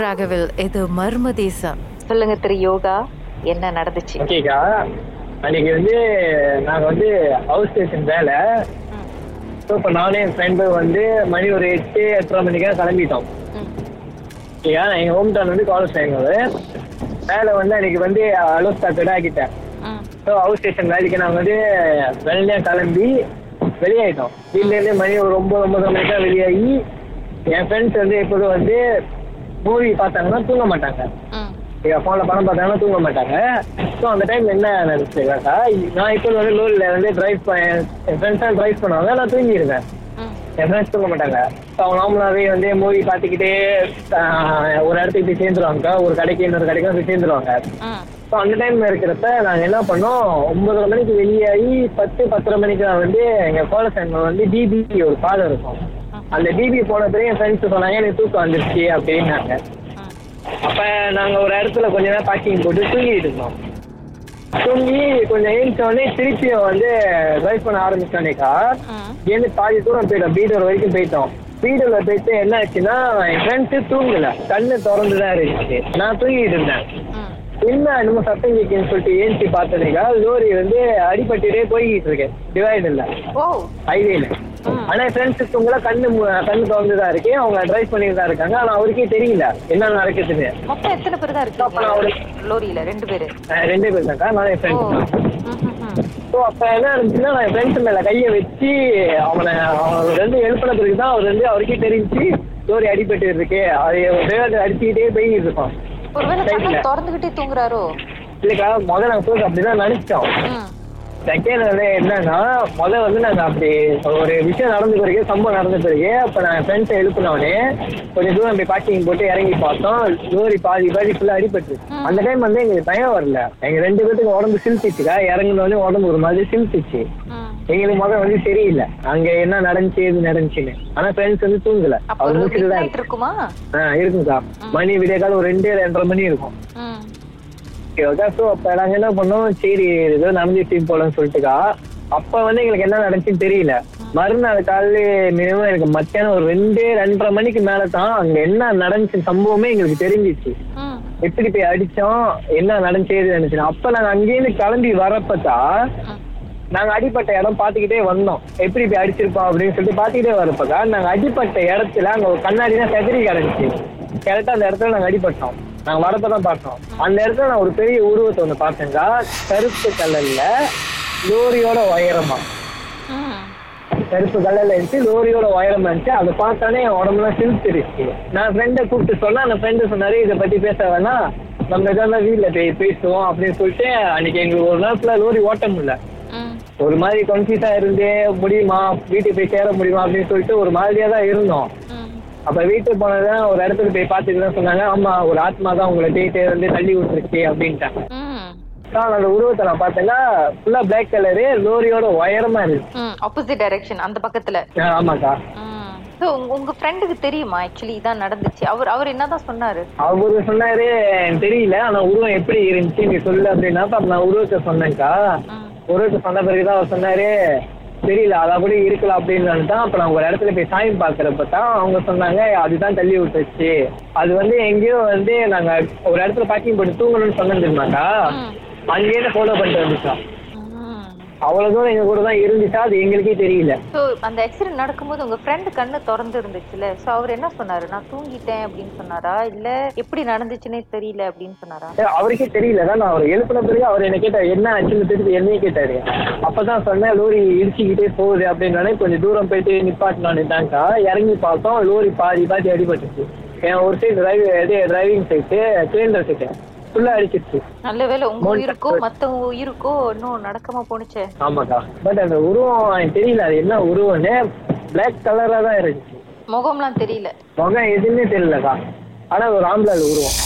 ராகவில் இது மர்ம தேசம். சொல்லுங்க திரு யோகா என்ன நடந்துச்சு? ஓகேக்கா அன்னைக்கு வந்து நாங்க வந்து ஹவுஸ் ஸ்டேஷன் வேலை. ஸோ இப்போ நானே என் ஃப்ரெண்டு வந்து மணி ஒரு எட்டு எட்டரை மணிக்காக கிளம்பிட்டோம். ஓகேக்கா நான் எங்கள் ஹோம் டவுன் வந்து காலேஜ் எங்களோட வேலை வந்து அன்னைக்கு வந்து அலோ ஸ்டார்டட் ஆக்கிட்டேன். ஸோ ஹவுஸ் ஸ்டேஷன் வேலைக்கு நாங்கள் வந்து வெள்ளையாக கிளம்பி வெளியாயிட்டோம். வீட்லேருந்து மணி ஒரு ஒம்பது ஒம்பது மணிக்கா வெளியாகி என் ஃப்ரெண்ட்ஸ் வந்து எப்போதும் வந்து மூவி பார்த்தாங்கன்னா தூங்க மாட்டாங்க. என் ஃபோனில் படம் பார்த்தாங்கன்னா தூங்க மாட்டாங்க. ஸோ அந்த டைம் என்ன நினச்சிருக்கா நான் இப்போ வந்து லோரில் வந்து டிரைவ் என் ஃப்ரெண்ட்ஸாக டிரைவ் பண்ணுவாங்க நான் தூங்கிடுவேன் என் ஃப்ரெண்ட்ஸ் தூங்க மாட்டாங்க. ஸோ அவங்க நார்மலாகவே வந்து மூவி பார்த்துக்கிட்டே ஒரு இடத்துக்கு போய் சேர்ந்துருவாங்க ஒரு கடைக்கு இன்னொரு கடைக்கு போய் சேர்ந்துருவாங்க. ஸோ அந்த டைம்ல இருக்கிறப்ப நாங்கள் என்ன பண்ணோம் ஒன்பதரை மணிக்கு வெளியாகி பத்து பத்தரை மணிக்கு நான் வந்து எங்கள் டைம்ல வந்து டிபி ஒரு பாதை இருக்கும். அந்த டிபி போன பிறகு என் ஃப்ரெண்ட்ஸ் சொன்னாங்க எனக்கு தூக்கம் வந்துருச்சு அப்படின்னாங்க. அப்ப நாங்க ஒரு இடத்துல கொஞ்ச நேரம் பார்க்கிங் போட்டு தூங்கிட்டு இருந்தோம். தூங்கி கொஞ்சம் எழுந்த உடனே திருப்பியும் வந்து டிரைவ் பண்ண ஆரம்பிச்சோன்னேக்கா இங்கேருந்து பாதி தூரம் போயிட்டோம். பீடர் வரைக்கும் போயிட்டோம். பீடர்ல போயிட்டு என்ன ஆச்சுன்னா என் ஃப்ரெண்ட்ஸ் தூங்கல. கண்ணு திறந்துதான் இருந்துச்சு. நான் தூங்கிட்டு இருந்தேன். என்ன என்னமோ சத்தம் கேட்குன்னு சொல்லிட்டு ஏஞ்சி பார்த்தனேக்கா லோரி வந்து அடிபட்டுட்டே போய்கிட்டு இருக்கேன் டிவைடர்ல ஹைவேல ஆனா ஃப்ரெண்ட்ஸ் தூங்கல கண்ணு கண்ணு திறந்து தான் இருக்கு. அவங்க டிரைவ் பண்ணிட்டு தான் இருக்காங்க. ஆனா அவருக்கே தெரியல. என்ன நடக்குதுன்னு. மொத்தம் எத்தனை பேர் தான் இருக்கீங்க? லோரியில ரெண்டு பேரு. ரெண்டே பேர் தான்க்கா நான் என் ஃப்ரெண்ட்ஸ் தான். ஸோ அப்ப என்ன இருந்துச்சுன்னா நான் என் ஃப்ரெண்ட்ஸ் மேல கையை வச்சு அவனை அவன் ரெண்டு எழுப்பின பிறகு தான் அவர் வந்து அவருக்கே தெரிஞ்சு லோரி அடிபட்டு இருக்கு அதை டிரைவர் அடிச்சுக்கிட்டே போய்கிட்டு இருக்கோம் ஒருவேளை கண்ணை. திறந்துகிட்டே தூங்குறாரோ? இல்லைக்கா முதல்ல நாங்கள் போய் அப்படிதான் நினைச்சோம். செகண்ட் வந்து என்னன்னா முதல்ல வந்து நாங்க அப்படி ஒரு விஷயம் நடந்த பிறகு சம்பவம் நடந்த பிறகு அப்ப நான் ஃப்ரெண்ட்ஸை எழுப்பினோடனே கொஞ்சம் தூரம் போய் பார்க்கிங் போட்டு இறங்கி பார்த்தோம். லோரி பாதி பாதி ஃபுல்லா அடிபட்டு அந்த டைம் வந்து எங்களுக்கு பயம் வரல. எங்க ரெண்டு பேத்துக்கு உடம்பு சிலுத்திச்சுக்கா. இறங்கினோடனே உடம்பு ஒரு மாதிரி சிலுத்திச்சு. எங்களுக்கு முதல்ல வந்து தெரியல அங்க என்ன நடந்துச்சு எது நடந்துச்சுன்னு. ஆனா ஃப்ரெண்ட்ஸ் வந்து தூங்கல. அவர் முடிச்சுட்டு தான் இருக்குமா? ஆ இருக்குங்கக்கா மணி விடிய காலம் ஒரு ரெண்டு ரெண்டரை மணி இருக்கும். ஸோ அப்போ நாங்கள் என்ன பண்ணோம்? சரி ஏதோ நடந்துச்சு போலன்னு சொல்லிட்டுக்கா அப்போ வந்து எங்களுக்கு என்ன நடந்துச்சுன்னு தெரியல. மறுநாள் காலையில மினிமம் எனக்கு மத்தியானம் ஒரு ரெண்டு ரெண்டரை மணிக்கு மேலே தான் அங்கே என்ன நடந்துச்சு சம்பவமே எங்களுக்கு தெரிஞ்சிச்சு. எப்படி போய் அடிச்சோம் என்ன நடந்துச்சு நடந்துச்சு அப்போ நாங்கள் அங்கேயிருந்து கிளம்பி வரப்பதான். நாங்க அடிப்பட்ட இடம் பாத்துக்கிட்டே வந்தோம். எப்படி இப்படி அடிச்சிருப்போம் அப்படின்னு சொல்லிட்டு பாத்துக்கிட்டே வரப்பக்கா நாங்க அடிப்பட்ட இடத்துல அங்க ஒரு கண்ணாடி தான் செதறி கிடந்துச்சு. கரெக்டா அந்த இடத்துல நாங்க அடிபட்டோம். நாங்க வரப்பதான் பார்த்தோம். அந்த இடத்துல நான் ஒரு பெரிய உருவத்தை ஒண்ணு பார்த்தேங்க கருப்பு கலர்ல லோரியோட உயரமா கருப்பு கலர்ல இருந்துச்சு லோரியோட உயரமா இருந்துச்சு. அதை பார்த்தானே என் உடம்புலாம் சிரிச்சிருச்சு நான் ஃப்ரெண்டை கூப்பிட்டு சொன்னா அந்த ஃப்ரெண்டு சொன்னாரு இதை பத்தி பேச வேணாம். நம்ம எதாவது வீட்டுல பேசுவோம் அப்படின்னு சொல்லிட்டு அன்னைக்கு எங்களுக்கு ஒரு நாள் ஃபுல்லா லோரி ஓட்ட முடியல. ஒரு மாதிரி கன்ஃபியூஸா இருந்து முடியுமா? வீட்டுக்கு போய் சேர முடியுமா? அப்படின்னு சொல்லிட்டு ஒரு மாதிரியா தான் இருந்தோம். அப்ப வீட்டுக்கு போனதான் ஒரு இடத்துக்கு போய் பார்த்துட்டு தான் சொன்னாங்க. ஆமா ஒரு ஆத்மா தான் உங்களை தேய்ட்டு வந்து தள்ளி விட்டுருச்சு அப்படின்ட்டாங்க. அந்த உருவத்தை நான் பார்த்தேன்னா ஃபுல்லா பிளாக் கலரு லோரியோட உயரமா இருக்கு. ஆப்போசிட் டைரக்ஷன் அந்த பக்கத்துல. ஆமாக்கா. So, உங்க- ஃப்ரெண்டுக்கு தெரியுமா? ஆக்சுவலி இதான் நடந்துச்சு. அவர் அவர் என்னதான் சொன்னாரு? அவரு சொன்னாரு தெரியல ஆனா உருவம் எப்படி இருந்துச்சு நீ சொல்லு அப்படின்னா அப்ப நான் உருவத்தை சொன்னேன்க்கா. உருவத்தை சொன்ன பிறகுதான் அவர் சொன்னாரு தெரியல அதா கூட இருக்கலாம் அப்படின்னு தான் அப்ப நான் ஒரு இடத்துல போய் சாமி பாக்குறப்ப தான் அவங்க சொன்னாங்க அதுதான் தள்ளி விட்டுச்சு அது வந்து எங்கேயோ வந்து நாங்க ஒரு இடத்துல பார்க்கிங் போட்டு தூங்கணும்னு ம். அங்கேயே ஃபாலோ பண்ணிட்டு வந்துச்சோம். அவ்வளவு தூரம் எங்க கூட தான் இருந்துச்சா அது எங்களுக்கே தெரியல. ஸோ அந்த ஆக்சிடென்ட் நடக்கும்போது உங்க ஃப்ரெண்டு கண்ணு திறந்து இருந்துச்சுல ஸோ அவர் என்ன சொன்னாரு? நான் தூங்கிட்டேன் அப்படின்னு சொன்னாரா? இல்ல எப்படி நடந்துச்சுன்னே தெரியல அப்படின்னு சொன்னாரா? அவருக்கே தெரியல. தான் நான் அவர் எழுப்பின பிறகு அவர் என்ன கேட்டார் என்ன ஆச்சுன்னு தெரிஞ்சு என்னையே கேட்டாரு. அப்பதான் சொன்னேன் லோரி இடிச்சுக்கிட்டே போகுது அப்படின்னாலே கொஞ்சம் தூரம் போயிட்டு நிப்பாட்டினான்னுட்டாங்கக்கா இறங்கி பார்த்தோம் லோரி பாதி பாதி அடிபட்டுச்சு. என் ஒரு சைடு டிரைவ் இது டிரைவிங் சைட்டு சிலிண்டர் சைட்டு ஃபுல்லா அடிச்சிருச்சு. நல்ல வேளை உங்க உயிருக்கோ மத்த உயிருக்கோ இன்னும் நடக்காம போணுச்சே. ஆமாக்கா. பட் அந்த உருவம் எனக்கு தெரியல அது என்ன உருவம்னு பிளாக் கலரா தான் இருந்துச்சு. முகம்லாம் தெரியல. முகம் எதுவுமே தெரியலக்கா. ஆனா ஒரு ஆம்பளை உருவம்.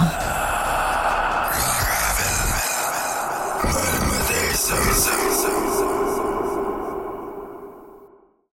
gmail.com.